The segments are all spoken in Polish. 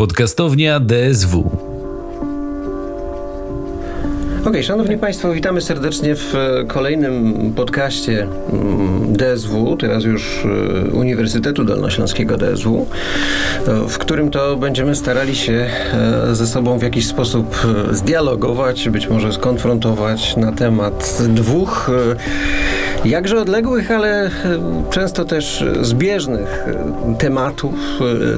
Podcastownia DSW. Ok, szanowni państwo, witamy serdecznie w e, kolejnym podcaście mm, DSW, teraz już e, Uniwersytetu Dolnośląskiego DSW, e, w którym to będziemy starali się ze sobą w jakiś sposób zdialogować, być może skonfrontować na temat dwóch jakże odległych, ale często też zbieżnych tematów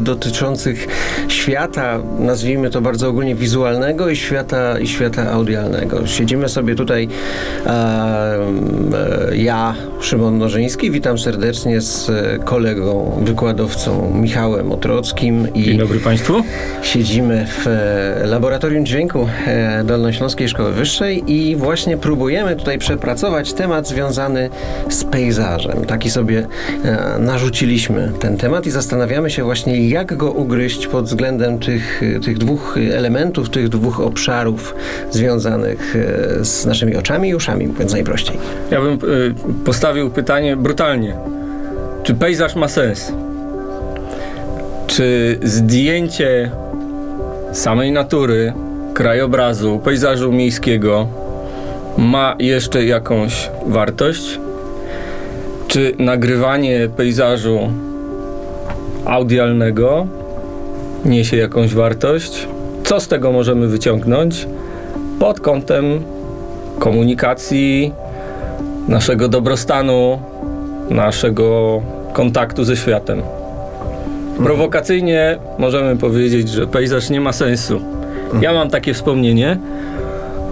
dotyczących świata, nazwijmy to bardzo ogólnie wizualnego i świata, i świata audialnego. Siedzimy sobie tutaj ja, Szymon Nożyński, witam serdecznie z kolegą, wykładowcą Michałem Otrockim. I Dzień dobry Państwu. Siedzimy w Laboratorium Dźwięku Dolnośląskiej Szkoły Wyższej i właśnie próbujemy tutaj przepracować temat związany z pejzażem. Taki sobie e, narzuciliśmy ten temat i zastanawiamy się właśnie, jak go ugryźć pod względem tych, tych dwóch elementów, tych dwóch obszarów związanych e, z naszymi oczami i uszami, mówiąc najprościej. Ja bym e, postawił pytanie brutalnie. Czy pejzaż ma sens? Czy zdjęcie samej natury, krajobrazu, pejzażu miejskiego ma jeszcze jakąś wartość? Czy nagrywanie pejzażu audialnego niesie jakąś wartość? Co z tego możemy wyciągnąć pod kątem komunikacji, naszego dobrostanu, naszego kontaktu ze światem? Prowokacyjnie możemy powiedzieć, że pejzaż nie ma sensu. Ja mam takie wspomnienie,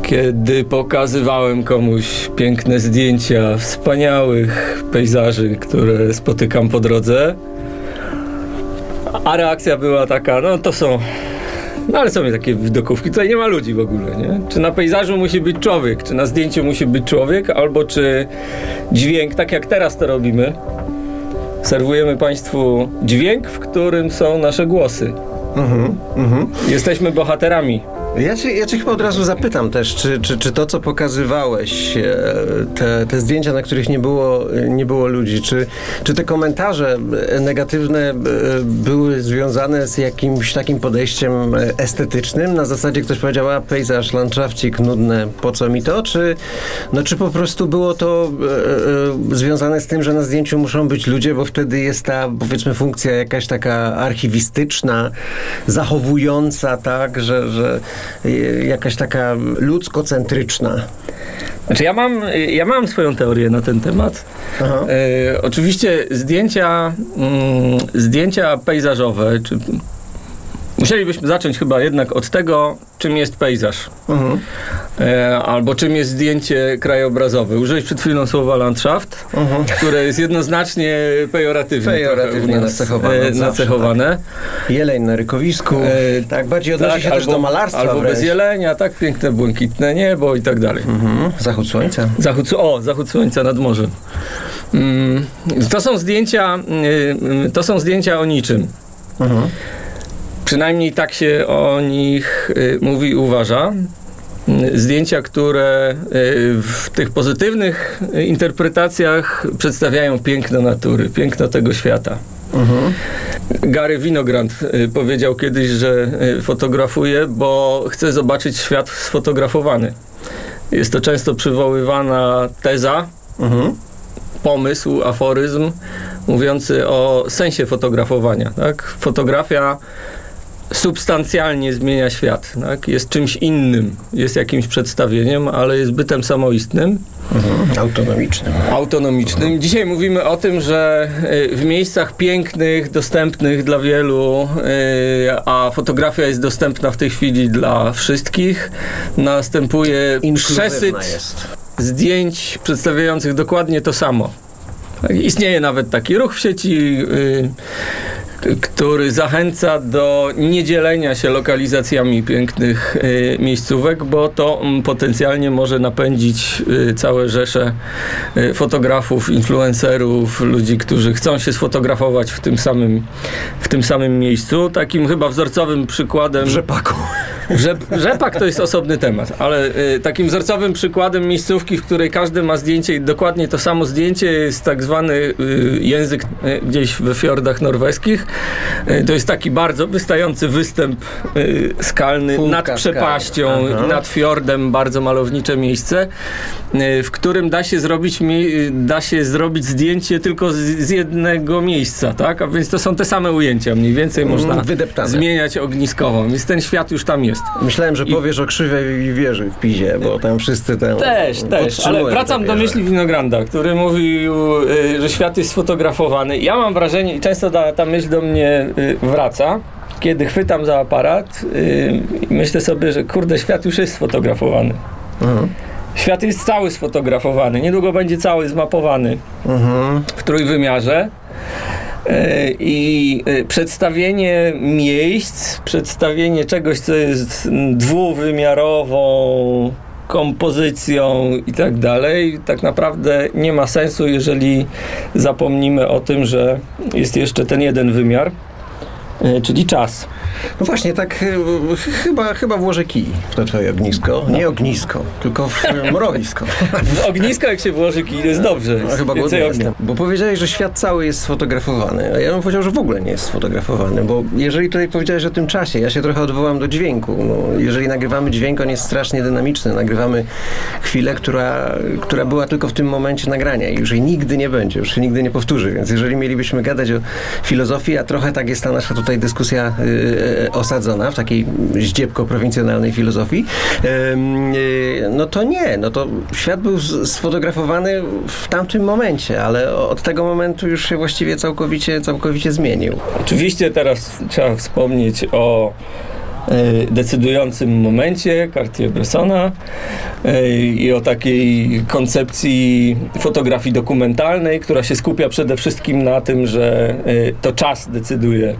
kiedy pokazywałem komuś piękne zdjęcia wspaniałych pejzaży, które spotykam po drodze. A reakcja była taka, no to są no ale są takie widokówki, tutaj nie ma ludzi w ogóle, nie? Czy na pejzażu musi być człowiek, czy na zdjęciu musi być człowiek, albo czy dźwięk, tak jak teraz to robimy, serwujemy Państwu dźwięk, w którym są nasze głosy. Mhm, mhm. Jesteśmy bohaterami ja cię, ja cię chyba od razu zapytam też, czy, czy, czy to, co pokazywałeś, e, te, te zdjęcia, na których nie było, nie było ludzi, czy, czy te komentarze negatywne e, były związane z jakimś takim podejściem estetycznym? Na zasadzie ktoś powiedział, a pejzaż, landszafcik, nudne, po co mi to? Czy, no, czy po prostu było to e, związane z tym, że na zdjęciu muszą być ludzie, bo wtedy jest ta, powiedzmy, funkcja jakaś taka archiwistyczna, zachowująca, tak, że, że jakaś taka ludzkocentryczna. Znaczy ja mam, ja mam swoją teorię na ten temat. E, oczywiście zdjęcia, mm, zdjęcia pejzażowe, czy Musielibyśmy zacząć chyba jednak od tego, czym jest pejzaż. Mhm. E, albo czym jest zdjęcie krajobrazowe. Użyłeś przed chwilą słowa landschaft, mhm. które jest jednoznacznie pejoratywnie, pejoratywnie nacechowane. E, nacechowane. Tak. Jeleń na rykowisku. E, tak, bardziej odnosi tak, się albo, też do malarstwa. Albo wręcz. bez jelenia, tak piękne, błękitne niebo i tak dalej. Mhm. Zachód słońca. Zachód, o, zachód słońca nad morzem. Mm, to są zdjęcia, y, to są zdjęcia o niczym. Mhm. Przynajmniej tak się o nich y, mówi i uważa. Zdjęcia, które y, w tych pozytywnych interpretacjach przedstawiają piękno natury, piękno tego świata. Mhm. Gary Winogrand y, powiedział kiedyś, że fotografuje, bo chce zobaczyć świat sfotografowany. Jest to często przywoływana teza, mhm. pomysł, aforyzm mówiący o sensie fotografowania. Tak? Fotografia substancjalnie zmienia świat. Tak? Jest czymś innym, jest jakimś przedstawieniem, ale jest bytem samoistnym. Mhm. Autonomicznym. Autonomicznym. Dzisiaj mówimy o tym, że y, w miejscach pięknych, dostępnych dla wielu, y, a fotografia jest dostępna w tej chwili dla wszystkich, następuje przesyt jest. zdjęć przedstawiających dokładnie to samo. Tak, istnieje nawet taki ruch w sieci y, który zachęca do niedzielenia się lokalizacjami pięknych y, miejscówek, bo to mm, potencjalnie może napędzić y, całe rzesze y, fotografów, influencerów, ludzi, którzy chcą się sfotografować w tym samym, w tym samym miejscu. Takim chyba wzorcowym przykładem. W rzepaku. Rzep, rzepak to jest osobny temat, ale y, takim wzorcowym przykładem miejscówki, w której każdy ma zdjęcie i dokładnie to samo zdjęcie jest tak zwany y, język y, gdzieś we fiordach norweskich. Y, to jest taki bardzo wystający występ y, skalny Półka nad przepaścią, nad fiordem, bardzo malownicze miejsce, y, w którym da się zrobić, mi- da się zrobić zdjęcie tylko z, z jednego miejsca, tak? A więc to są te same ujęcia, mniej więcej można Mm, wydeptane. zmieniać ogniskową, więc ten świat już tam jest. Myślałem, że I- powiesz o krzywej wieży w Pizie, bo tam wszyscy tę Też, też, ale wracam do myśli Winogranda, który mówił, y, że świat jest sfotografowany. Ja mam wrażenie, i często ta, ta myśl do mnie y, wraca, kiedy chwytam za aparat y, i myślę sobie, że kurde, świat już jest sfotografowany. Mhm. Świat jest cały sfotografowany, niedługo będzie cały zmapowany Mhm. w trójwymiarze. E, I e, przedstawienie miejsc, przedstawienie czegoś, co jest dwuwymiarową kompozycją i tak dalej, tak naprawdę nie ma sensu, jeżeli zapomnimy o tym, że jest jeszcze ten jeden wymiar, e, czyli czas. No właśnie, tak y, ch- chyba, chyba włożę kij w to twoje ognisko. Nie ognisko, tylko w y, mrowisko. W ognisko, jak się włoży kij, jest dobrze. No, chyba głodny jestem. Bo powiedziałeś, że świat cały jest sfotografowany, a ja bym powiedział, że w ogóle nie jest sfotografowany, bo jeżeli tutaj powiedziałeś o tym czasie, ja się trochę odwołam do dźwięku. No, jeżeli nagrywamy dźwięk, on jest strasznie dynamiczny. Nagrywamy chwilę, która, która była tylko w tym momencie nagrania i już jej nigdy nie będzie, już się nigdy nie powtórzy. Więc jeżeli mielibyśmy gadać o filozofii, a trochę tak jest ta nasza tutaj dyskusja y, osadzona w takiej zdziebko-prowincjonalnej filozofii, ym, y, no to nie, no to świat był sfotografowany w tamtym momencie, ale od tego momentu już się właściwie całkowicie, całkowicie zmienił. Oczywiście teraz trzeba wspomnieć o e, decydującym momencie Cartier-Bressona e, i o takiej koncepcji fotografii dokumentalnej, która się skupia przede wszystkim na tym, że e, to czas decyduje.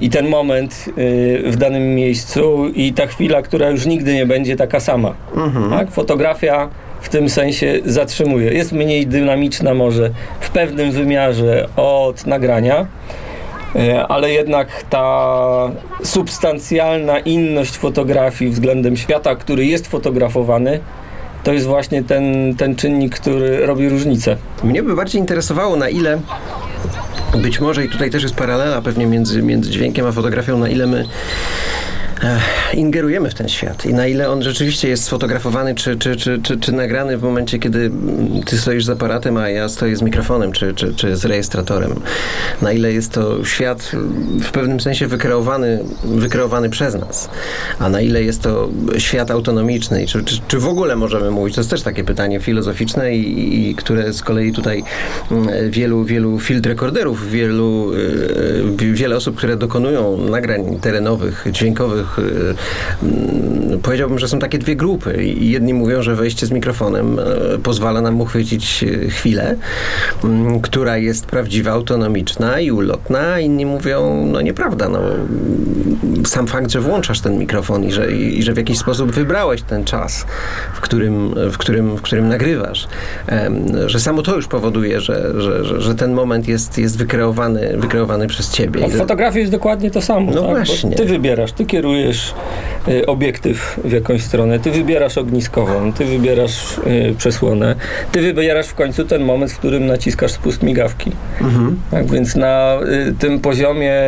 I ten moment e, w danym miejscu i ta chwila, która już nigdy nie będzie taka sama. Mhm. Tak? Fotografia w tym sensie zatrzymuje. Jest mniej dynamiczna może w pewnym wymiarze od nagrania, e, ale jednak ta substancjalna inność fotografii względem świata, który jest fotografowany, to jest właśnie ten, ten czynnik, który robi różnicę. Mnie by bardziej interesowało, na ile być może, i tutaj też jest paralela pewnie między, między dźwiękiem a fotografią, na ile my ingerujemy w ten świat. I na ile on rzeczywiście jest sfotografowany czy, czy, czy, czy, czy nagrany w momencie, kiedy mm, ty stoisz z aparatem, a ja stoję z mikrofonem czy, czy, czy z rejestratorem. Na ile jest to świat mm, w pewnym sensie wykreowany, wykreowany przez nas, a na ile jest to świat autonomiczny. I czy, czy, czy w ogóle możemy mówić, to jest też takie pytanie filozoficzne i, i które z kolei tutaj mm, wielu, wielu field recorderów, wielu, y, wiele osób, które dokonują nagrań terenowych, dźwiękowych, y, mm, powiedziałbym, że są takie dwie grupy. Jedni mówią, że wejście z mikrofonem e, pozwala nam uchwycić e, chwilę, mm, która jest prawdziwa, autonomiczna i ulotna, a inni mówią, no nieprawda, no, sam fakt, że włączasz ten mikrofon i że, i, że w jakiś sposób wybrałeś ten czas, w którym, w którym, w którym nagrywasz, że samo to już powoduje, że, że, że, że ten moment jest, jest wykreowany, wykreowany przez ciebie. A w fotografii jest dokładnie to samo. No tak? Bo właśnie. Ty wybierasz, ty kierujesz y, obiektyw w jakąś stronę, ty wybierasz ogniskową, ty wybierasz y, przesłonę, ty wybierasz w końcu ten moment, w którym naciskasz spust migawki. Mhm. Tak więc na y, tym poziomie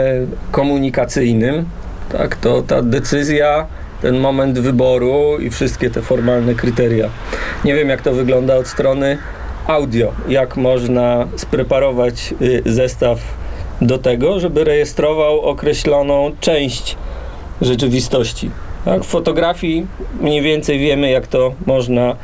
komunikacyjnym, tak, to ta decyzja, ten moment wyboru i wszystkie te formalne kryteria. Nie wiem, jak to wygląda od strony audio. Jak można spreparować zestaw do tego, żeby rejestrował określoną część rzeczywistości. Tak? W fotografii mniej więcej wiemy, jak to można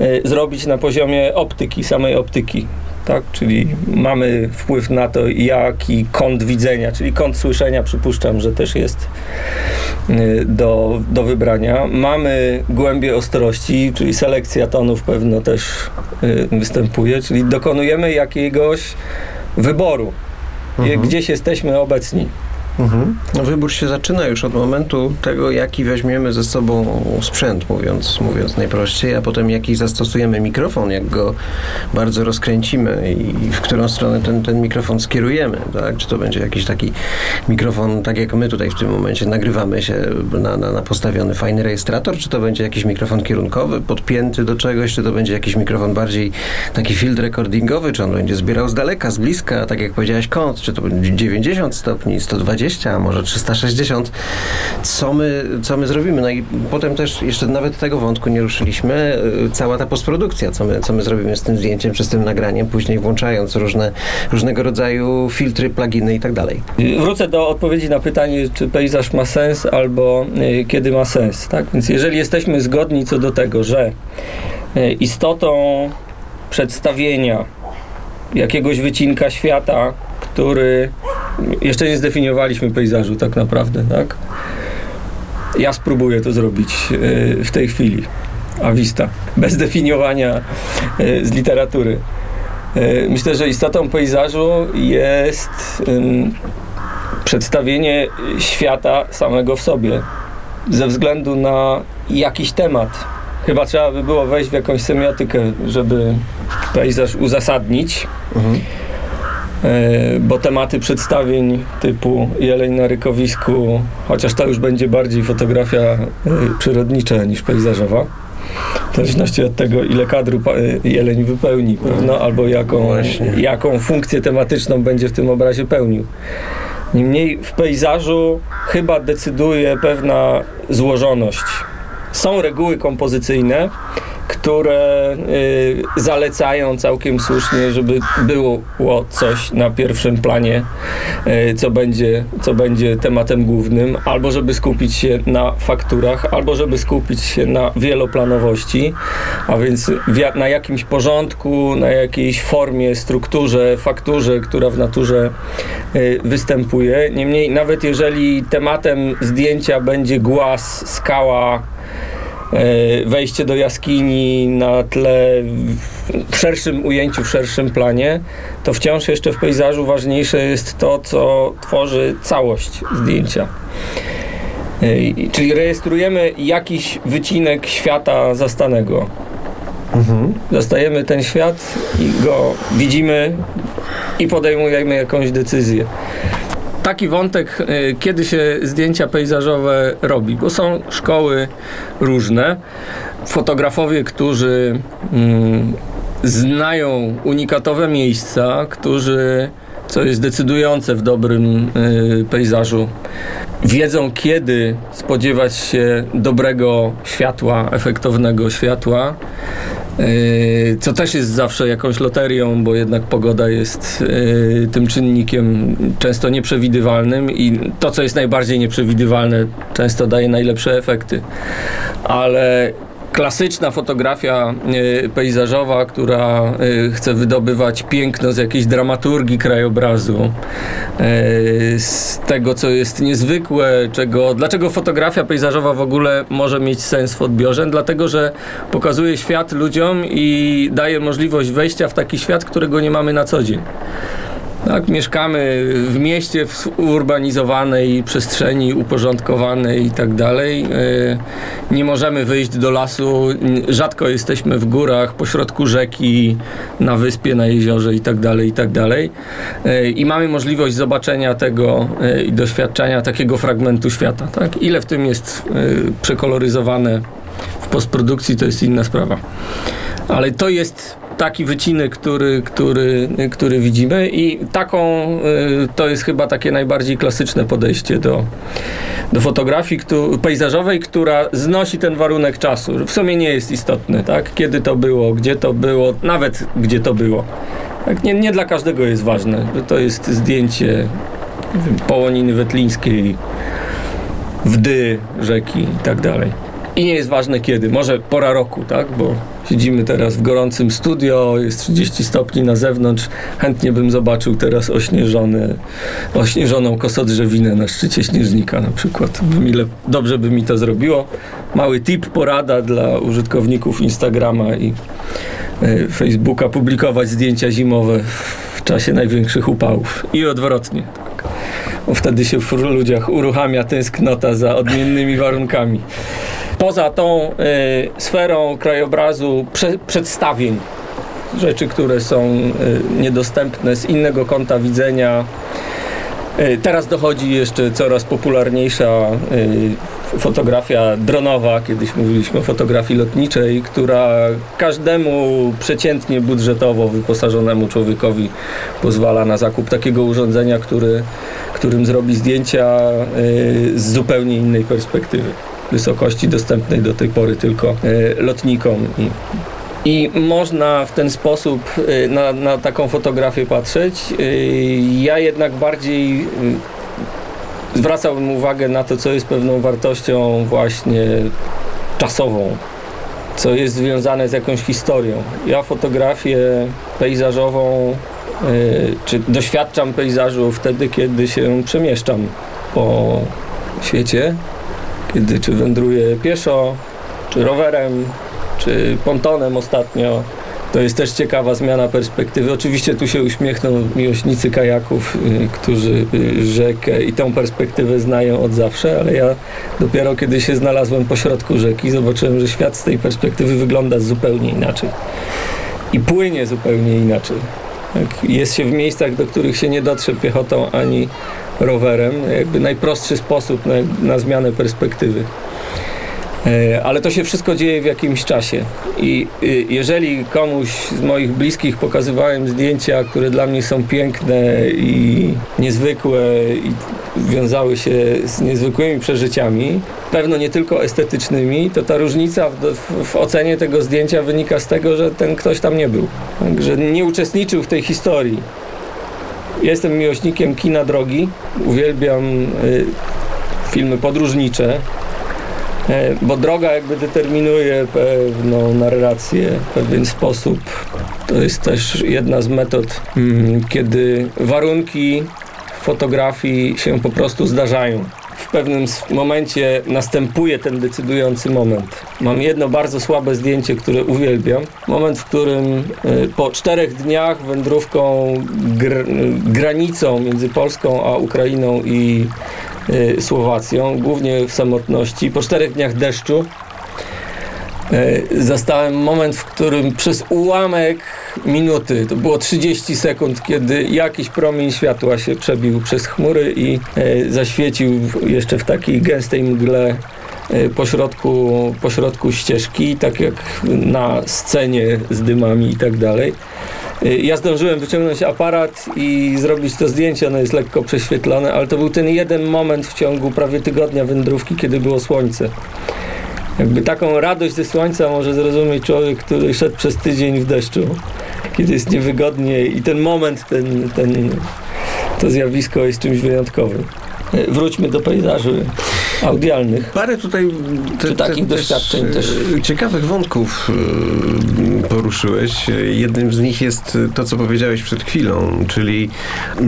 y, zrobić na poziomie optyki, samej optyki. Tak? Czyli mamy wpływ na to, jaki kąt widzenia, czyli kąt słyszenia, przypuszczam, że też jest y, do, do wybrania. Mamy głębie ostrości, czyli selekcja tonów pewno też y, występuje, czyli dokonujemy jakiegoś wyboru, Mhm. gdzieś jesteśmy obecni. Mhm. No, wybór się zaczyna już od momentu tego, jaki weźmiemy ze sobą sprzęt, mówiąc, mówiąc najprościej, a potem jaki zastosujemy mikrofon, jak go bardzo rozkręcimy i w którą stronę ten, ten mikrofon skierujemy. Tak? Czy to będzie jakiś taki mikrofon, tak jak my tutaj w tym momencie nagrywamy się na, na, na postawiony fajny rejestrator, czy to będzie jakiś mikrofon kierunkowy, podpięty do czegoś, czy to będzie jakiś mikrofon bardziej taki field recordingowy, czy on będzie zbierał z daleka, z bliska, tak jak powiedziałeś, kąt, czy to będzie 90 stopni, 120, a może 360. Co my, co my zrobimy? No i potem też jeszcze nawet tego wątku nie ruszyliśmy. Cała ta postprodukcja, co my, co my zrobimy z tym zdjęciem, czy z tym nagraniem, później włączając różne, różnego rodzaju filtry, pluginy i tak dalej. Wrócę do odpowiedzi na pytanie, czy pejzaż ma sens, albo y, kiedy ma sens. Tak? Więc jeżeli jesteśmy zgodni co do tego, że y, istotą przedstawienia jakiegoś wycinka świata, który jeszcze nie zdefiniowaliśmy pejzażu tak naprawdę, tak? Ja spróbuję to zrobić y, w tej chwili. A vista, bez definiowania y, z literatury. Y, Myślę, że istotą pejzażu jest przedstawienie świata samego w sobie, ze względu na jakiś temat. Chyba trzeba by było wejść w jakąś semiotykę, żeby pejzaż uzasadnić. E, bo tematy przedstawień typu jeleń na rykowisku, chociaż to już będzie bardziej fotografia e, przyrodnicza niż pejzażowa, w zależności od tego, ile kadru e, jeleń wypełni, prawda? albo jaką, Właśnie. jaką funkcję tematyczną będzie w tym obrazie pełnił. Niemniej w pejzażu chyba decyduje pewna złożoność. Są reguły kompozycyjne, które y, zalecają całkiem słusznie, żeby było coś na pierwszym planie, y, co, będzie, co będzie tematem głównym, albo żeby skupić się na fakturach, albo żeby skupić się na wieloplanowości, a więc na jakimś porządku, na jakiejś formie, strukturze, fakturze, która w naturze y, występuje. Niemniej, nawet jeżeli tematem zdjęcia będzie głaz, skała, wejście do jaskini na tle w- szerszym ujęciu, w szerszym planie, to wciąż jeszcze w pejzażu ważniejsze jest to, co tworzy całość zdjęcia. E, Czyli rejestrujemy jakiś wycinek świata zastanego. Zastajemy ten świat i go widzimy i podejmujemy jakąś decyzję. Taki wątek, y, kiedy się zdjęcia pejzażowe robi, bo są szkoły różne. Fotografowie, którzy mm, znają unikatowe miejsca, którzy, co jest decydujące w dobrym y, pejzażu, wiedzą kiedy spodziewać się dobrego światła, efektownego światła. Yy, Co też jest zawsze jakąś loterią, bo jednak pogoda jest yy, tym czynnikiem często nieprzewidywalnym i to, co jest najbardziej nieprzewidywalne, często daje najlepsze efekty. Ale klasyczna fotografia yy, pejzażowa, która yy, chce wydobywać piękno z jakiejś dramaturgii krajobrazu, yy, z tego, co jest niezwykłe, czego, dlaczego fotografia pejzażowa w ogóle może mieć sens w odbiorze? Dlatego, że pokazuje świat ludziom i daje możliwość wejścia w taki świat, którego nie mamy na co dzień. Tak, mieszkamy w mieście, w urbanizowanej przestrzeni, uporządkowanej i tak dalej. Yy, Nie możemy wyjść do lasu, rzadko jesteśmy w górach, pośrodku rzeki, na wyspie, na jeziorze i tak dalej, i tak dalej. Yy, I mamy możliwość zobaczenia tego yy, i doświadczenia takiego fragmentu świata. Tak? Ile w tym jest przekoloryzowane w postprodukcji, to jest inna sprawa. Ale to jest taki wycinek, który, który, który widzimy i taką, y, to jest chyba takie najbardziej klasyczne podejście do, do fotografii któ- pejzażowej, która znosi ten warunek czasu. W sumie nie jest istotne, tak? Kiedy to było, gdzie to było, nawet gdzie to było. Tak? Nie, nie dla każdego jest ważne, to jest zdjęcie Połoniny Wetlińskiej, wdy rzeki i tak dalej. I nie jest ważne kiedy, może pora roku, tak? Bo siedzimy teraz w gorącym studio, jest 30 stopni na zewnątrz. Chętnie bym zobaczył teraz ośnieżone, ośnieżoną kosodrzewinę na szczycie śnieżnika na przykład. By mi le- dobrze by mi to zrobiło. Mały tip, porada dla użytkowników Instagrama i e, Facebooka publikować zdjęcia zimowe w czasie największych upałów i odwrotnie. Tak. bo wtedy się w ludziach uruchamia tęsknota za odmiennymi warunkami. Poza tą y, sferą krajobrazu prze, przedstawień, rzeczy, które są y, niedostępne z innego kąta widzenia, y, Teraz dochodzi jeszcze coraz popularniejsza fotografia dronowa. Kiedyś mówiliśmy o fotografii lotniczej, która każdemu przeciętnie budżetowo wyposażonemu człowiekowi pozwala na zakup takiego urządzenia, który, którym zrobi zdjęcia z zupełnie innej perspektywy. Wysokości dostępnej do tej pory tylko y, lotnikom i można w ten sposób y, na, na taką fotografię patrzeć. Y, Ja jednak bardziej zwracałbym uwagę na to, co jest pewną wartością właśnie czasową, co jest związane z jakąś historią. Ja fotografię pejzażową, czy doświadczam pejzażu wtedy, kiedy się przemieszczam po świecie, kiedy czy wędruję pieszo, czy rowerem, czy pontonem ostatnio. To jest też ciekawa zmiana perspektywy. Oczywiście tu się uśmiechną miłośnicy kajaków, y, którzy y, rzekę i tą perspektywę znają od zawsze, ale ja dopiero kiedy się znalazłem pośrodku rzeki, zobaczyłem, że świat z tej perspektywy wygląda zupełnie inaczej. I płynie zupełnie inaczej. Tak? Jest się w miejscach, do których się nie dotrze piechotą ani rowerem. Jakby najprostszy sposób na, na zmianę perspektywy. E, Ale to się wszystko dzieje w jakimś czasie. I y, jeżeli komuś z moich bliskich pokazywałem zdjęcia, które dla mnie są piękne i niezwykłe i wiązały się z niezwykłymi przeżyciami, pewno nie tylko estetycznymi, to ta różnica w, w, ocenie tego zdjęcia wynika z tego, że ten ktoś tam nie był. Tak, że nie uczestniczył w tej historii. Jestem miłośnikiem kina drogi, uwielbiam y, filmy podróżnicze, E, bo droga jakby determinuje pewną narrację, pewien sposób. To jest też jedna z metod, mm, kiedy warunki fotografii się po prostu zdarzają. W pewnym momencie następuje ten decydujący moment. Mam jedno bardzo słabe zdjęcie, które uwielbiam. Moment, w którym y, po czterech dniach wędrówką gr granicą między Polską a Ukrainą i y, Słowacją, głównie w samotności, po czterech dniach deszczu, zastałem moment, w którym przez ułamek minuty, to było 30 sekund, kiedy jakiś promień światła się przebił przez chmury i y, zaświecił jeszcze w takiej gęstej mgle y, pośrodku, pośrodku ścieżki, tak jak na scenie z dymami i tak dalej. Ja zdążyłem wyciągnąć aparat i zrobić to zdjęcie, ono jest lekko prześwietlone, ale to był ten jeden moment w ciągu prawie tygodnia wędrówki, kiedy było słońce. Jakby taką radość ze słońca może zrozumieć człowiek, który szedł przez tydzień w deszczu, kiedy jest niewygodnie i ten moment, ten, ten, to zjawisko jest czymś wyjątkowym. Y, Wróćmy do pejzaży audialnych. Parę tutaj te, Czy takich doświadczeń e, też? ciekawych wątków e, poruszyłeś. Jednym z nich jest to, co powiedziałeś przed chwilą, czyli,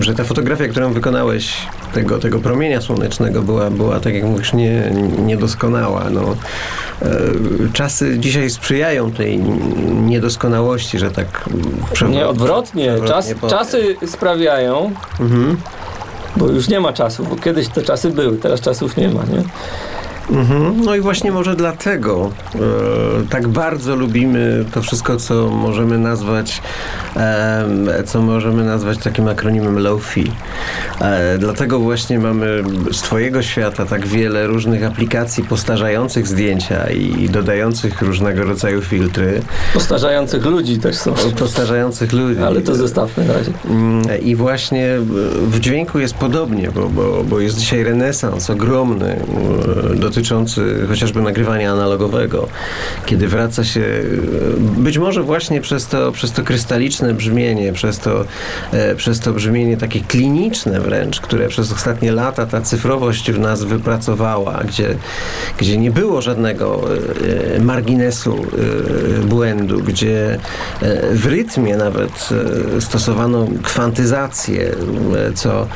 że ta fotografia, którą wykonałeś tego, tego promienia słonecznego była, była, tak jak mówisz, nie, niedoskonała. No, e, czasy dzisiaj sprzyjają tej niedoskonałości, że tak przewrotnie. Nie, odwrotnie. Czas, czasy sprawiają, Mhm. Bo już nie ma czasu, bo kiedyś te czasy były, teraz czasów nie ma, nie? Mhm. No i właśnie może dlatego e, tak bardzo lubimy to wszystko, co możemy nazwać em, co możemy nazwać takim akronimem low-fi. E, dlatego właśnie mamy z Twojego świata tak wiele różnych aplikacji postarzających zdjęcia i dodających różnego rodzaju filtry, Postarzających ludzi też są, postarzających ludzi. ale to zostawmy na razie. Mm, I właśnie e, w dźwięku jest podobnie, bo, bo, bo jest dzisiaj renesans ogromny e, dotyczący chociażby nagrywania analogowego, kiedy wraca się e, być może właśnie przez to, przez to krystaliczne brzmienie, przez to, e, przez to brzmienie takie kliniczne wręcz, które przez ostatnie lata ta cyfrowość w nas wypracowała, gdzie, gdzie nie było żadnego e, marginesu błędu, gdzie w rytmie nawet stosowano kwantyzację, co,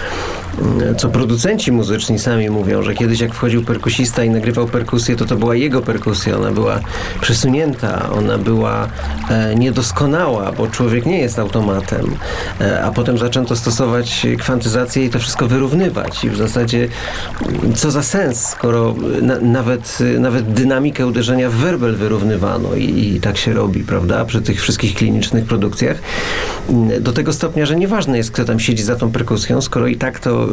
co producenci muzyczni sami mówią, że kiedyś jak wchodził perkusista i nagrywał perkusję, to to była jego perkusja, ona była przesunięta, ona była e, niedoskonała, bo człowiek nie jest automatem, e, a potem zaczęto stosować kwantyzację i to wszystko wyrównywać. I w zasadzie mm, co za sens, skoro na, nawet, nawet dynamikę uderzenia w werbel wyrównywano i, i tak się robi, prawda, przy tych wszystkich klinicznych produkcjach, mm, do tego stopnia, że nieważne jest, kto tam siedzi za tą perkusją, skoro i tak to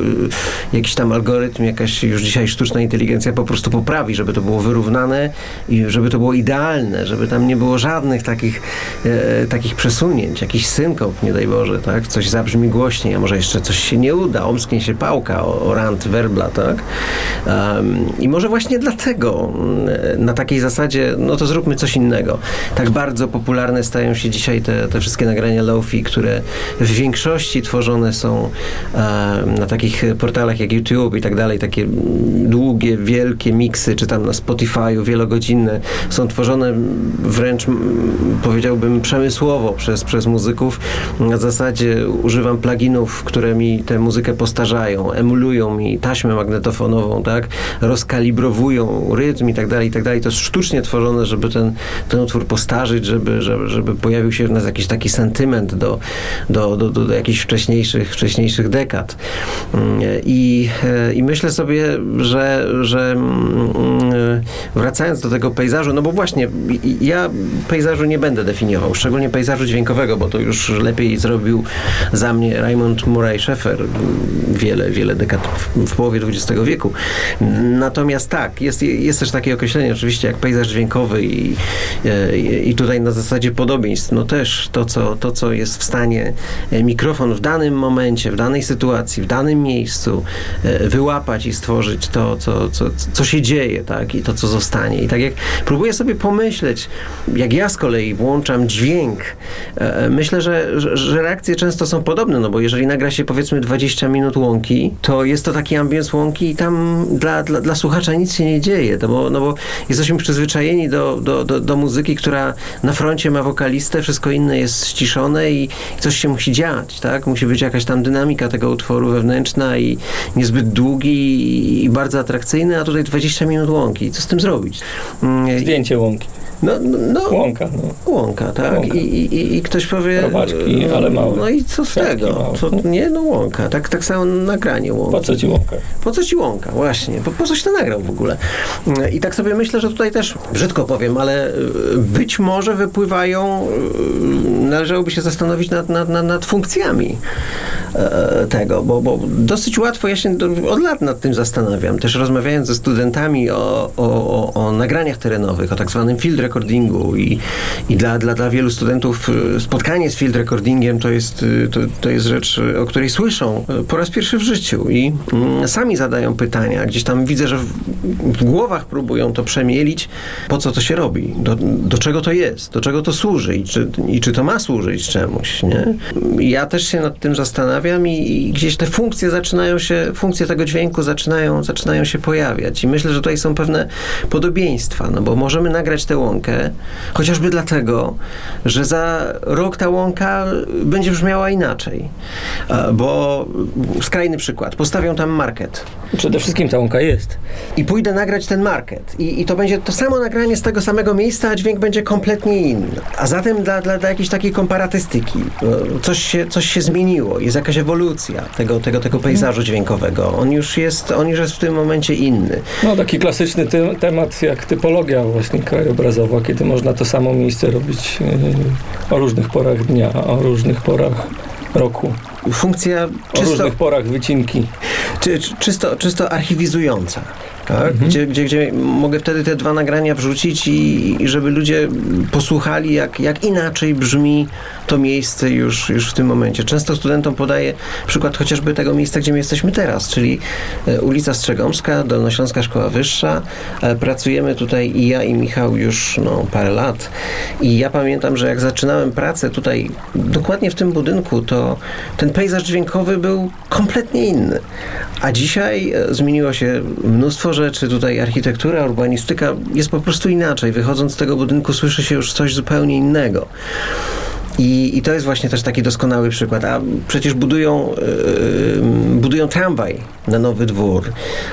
jakiś tam algorytm, jakaś już dzisiaj sztuczna inteligencja po prostu poprawi, żeby to było wyrównane i żeby to było idealne, żeby tam nie było żadnych takich, e, takich przesunięć, jakiś synkop, nie daj Boże, tak? Coś zabrzmi głośniej, a może jeszcze coś się nie uda, omsknie się pałka o, o rant werbla, tak? Um, I może właśnie dlatego mm, na takiej zasadzie, no to zróbmy coś innego. Tak bardzo popularne stają się dzisiaj te, te wszystkie nagrania lofi, które w większości tworzone są na takich portalach jak YouTube i tak dalej, takie długie, wielkie miksy, czy tam na Spotify'u wielogodzinne, są tworzone wręcz powiedziałbym przemysłowo przez, przez muzyków. Na zasadzie używam pluginów, które mi tę muzykę postarzają, emulują mi taśmę magnetofonową, tak, rozkalibrowują rytm i tak dalej, i tak dalej. To jest sztucznie tworzone, żeby ten, ten utwór postarzyć, żeby, żeby, żeby pojawił się w nas jakiś taki sentyment do, do, do, do, do jakichś wcześniejszych, wcześniejszych dekad. I, i myślę sobie, że, że mm, wracając do tego pejzażu, no bo właśnie ja pejzażu nie będę definiował, szczególnie pejzażu dźwiękowego, bo to już lepiej zrobił za mnie Raymond Murray Schaeffer wiele, wiele dekad w, w połowie XX wieku. Natomiast tak, jest, jest też takie określenie oczywiście jak pejzaż dźwiękowy i, i, i tutaj na zasadzie podobieństw, no też to co, to, co jest w stanie e, mikrofon w danym momencie, w danej sytuacji, w danym miejscu e, wyłapać i stworzyć to, co, co, co się dzieje, tak, i to, co zostanie. I tak jak próbuję sobie pomyśleć, jak ja z kolei włączam dźwięk, myślę, że, że, reakcje często są podobne, no bo jeżeli nagra się powiedzmy 20 minut łąki, to jest to taki ambience łąki i tam dla, dla, dla słuchacza nic się nie dzieje, no bo, no bo jesteśmy przyzwyczajeni do, do, do, do muzyki, która na froncie ma wokalistę, wszystko inne jest ściszone i coś się musi dziać, tak? Musi być jakaś tam dynamika tego utworu i niezbyt długi i bardzo atrakcyjny, a tutaj 20 minut łąki. Co z tym zrobić? Mm, Zdjęcie łąki. No, no, no, łąka. No. Łąka, tak. Łąka. I, i, I ktoś powie... Robaczki, ale małe. No i co z tego? Co, nie, no łąka. Tak, tak samo nagranie łąka. Po co ci łąka? Po co ci łąka, właśnie. Po, po coś to nagrał w ogóle. I tak sobie myślę, że tutaj też, brzydko powiem, ale y, być może wypływają, y, należałoby się zastanowić nad, nad, nad, nad funkcjami tego, bo, bo dosyć łatwo, ja się od lat nad tym zastanawiam, też rozmawiając ze studentami o, o, o, nagraniach terenowych, o tak zwanym field recordingu i, i dla, dla, dla wielu studentów y, spotkanie z field recordingiem to jest, to, to jest rzecz, o której słyszą po raz pierwszy w życiu i mm, sami zadają pytania, gdzieś tam widzę, że w, w głowach próbują to przemielić, po co to się robi, do, do czego to jest, do czego to służy i czy, i czy to ma służyć czemuś, nie? Ja też się nad tym zastanawiam i, i gdzieś te funkcje zaczynają się, funkcje tego dźwięku zaczynają, zaczynają się pojawiać i myślę, że tutaj są pewne podobieństwa, no bo możemy nagrać tę łąkę, chociażby dlatego, że za rok ta łąka będzie brzmiała inaczej, bo skrajny przykład, postawią tam market. Przede wszystkim ta łąka jest. I pójdę nagrać ten market i, i to będzie to samo nagranie z tego samego miejsca, a dźwięk będzie kompletnie inny. A zatem dla, dla, dla jakiejś takiej komparatystyki coś się, coś się zmieniło, jest jakaś ewolucja tego, tego, tego pejzażu dźwiękowego. On już jest, on już jest w tym momencie inny. No taki klasyczny ty temat jak typologia właśnie krajobrazowa, kiedy można to samo miejsce robić yy, o różnych porach dnia, o różnych porach roku. Funkcja czysto, o różnych porach wycinki. Czy, czysto, czysto archiwizująca tak? Mhm. Gdzie, gdzie, gdzie mogę wtedy te dwa nagrania wrzucić i, i żeby ludzie posłuchali, jak, jak inaczej brzmi to miejsce już, już w tym momencie. Często studentom podaję przykład chociażby tego miejsca, gdzie my jesteśmy teraz, czyli e, ulica Strzegomska, Dolnośląska Szkoła Wyższa. E, pracujemy tutaj i ja i Michał już no, parę lat i ja pamiętam, że jak zaczynałem pracę tutaj dokładnie w tym budynku, to ten pejzaż dźwiękowy był kompletnie inny. A dzisiaj e, zmieniło się mnóstwo rzeczy, tutaj architektura, urbanistyka jest po prostu inaczej. Wychodząc z tego budynku słyszy się już coś zupełnie innego. I, I to jest właśnie też taki doskonały przykład. A przecież budują, yy, budują tramwaj na nowy dwór.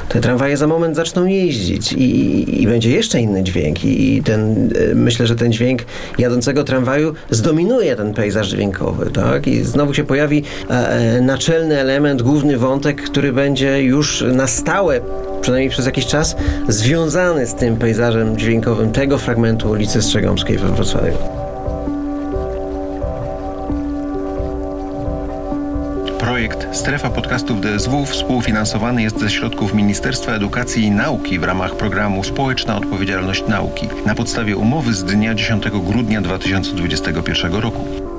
Te tramwaje za moment zaczną jeździć i, i będzie jeszcze inny dźwięk. I, ten, yy, myślę, że ten dźwięk jadącego tramwaju zdominuje ten pejzaż dźwiękowy. Tak? I znowu się pojawi e, naczelny element, główny wątek, który będzie już na stałe przynajmniej przez jakiś czas, związany z tym pejzażem dźwiękowym tego fragmentu ulicy Strzegomskiej we Wrocławiu. Projekt Strefa Podcastów DSW współfinansowany jest ze środków Ministerstwa Edukacji i Nauki w ramach programu Społeczna Odpowiedzialność Nauki na podstawie umowy z dnia 10 grudnia 2021 roku.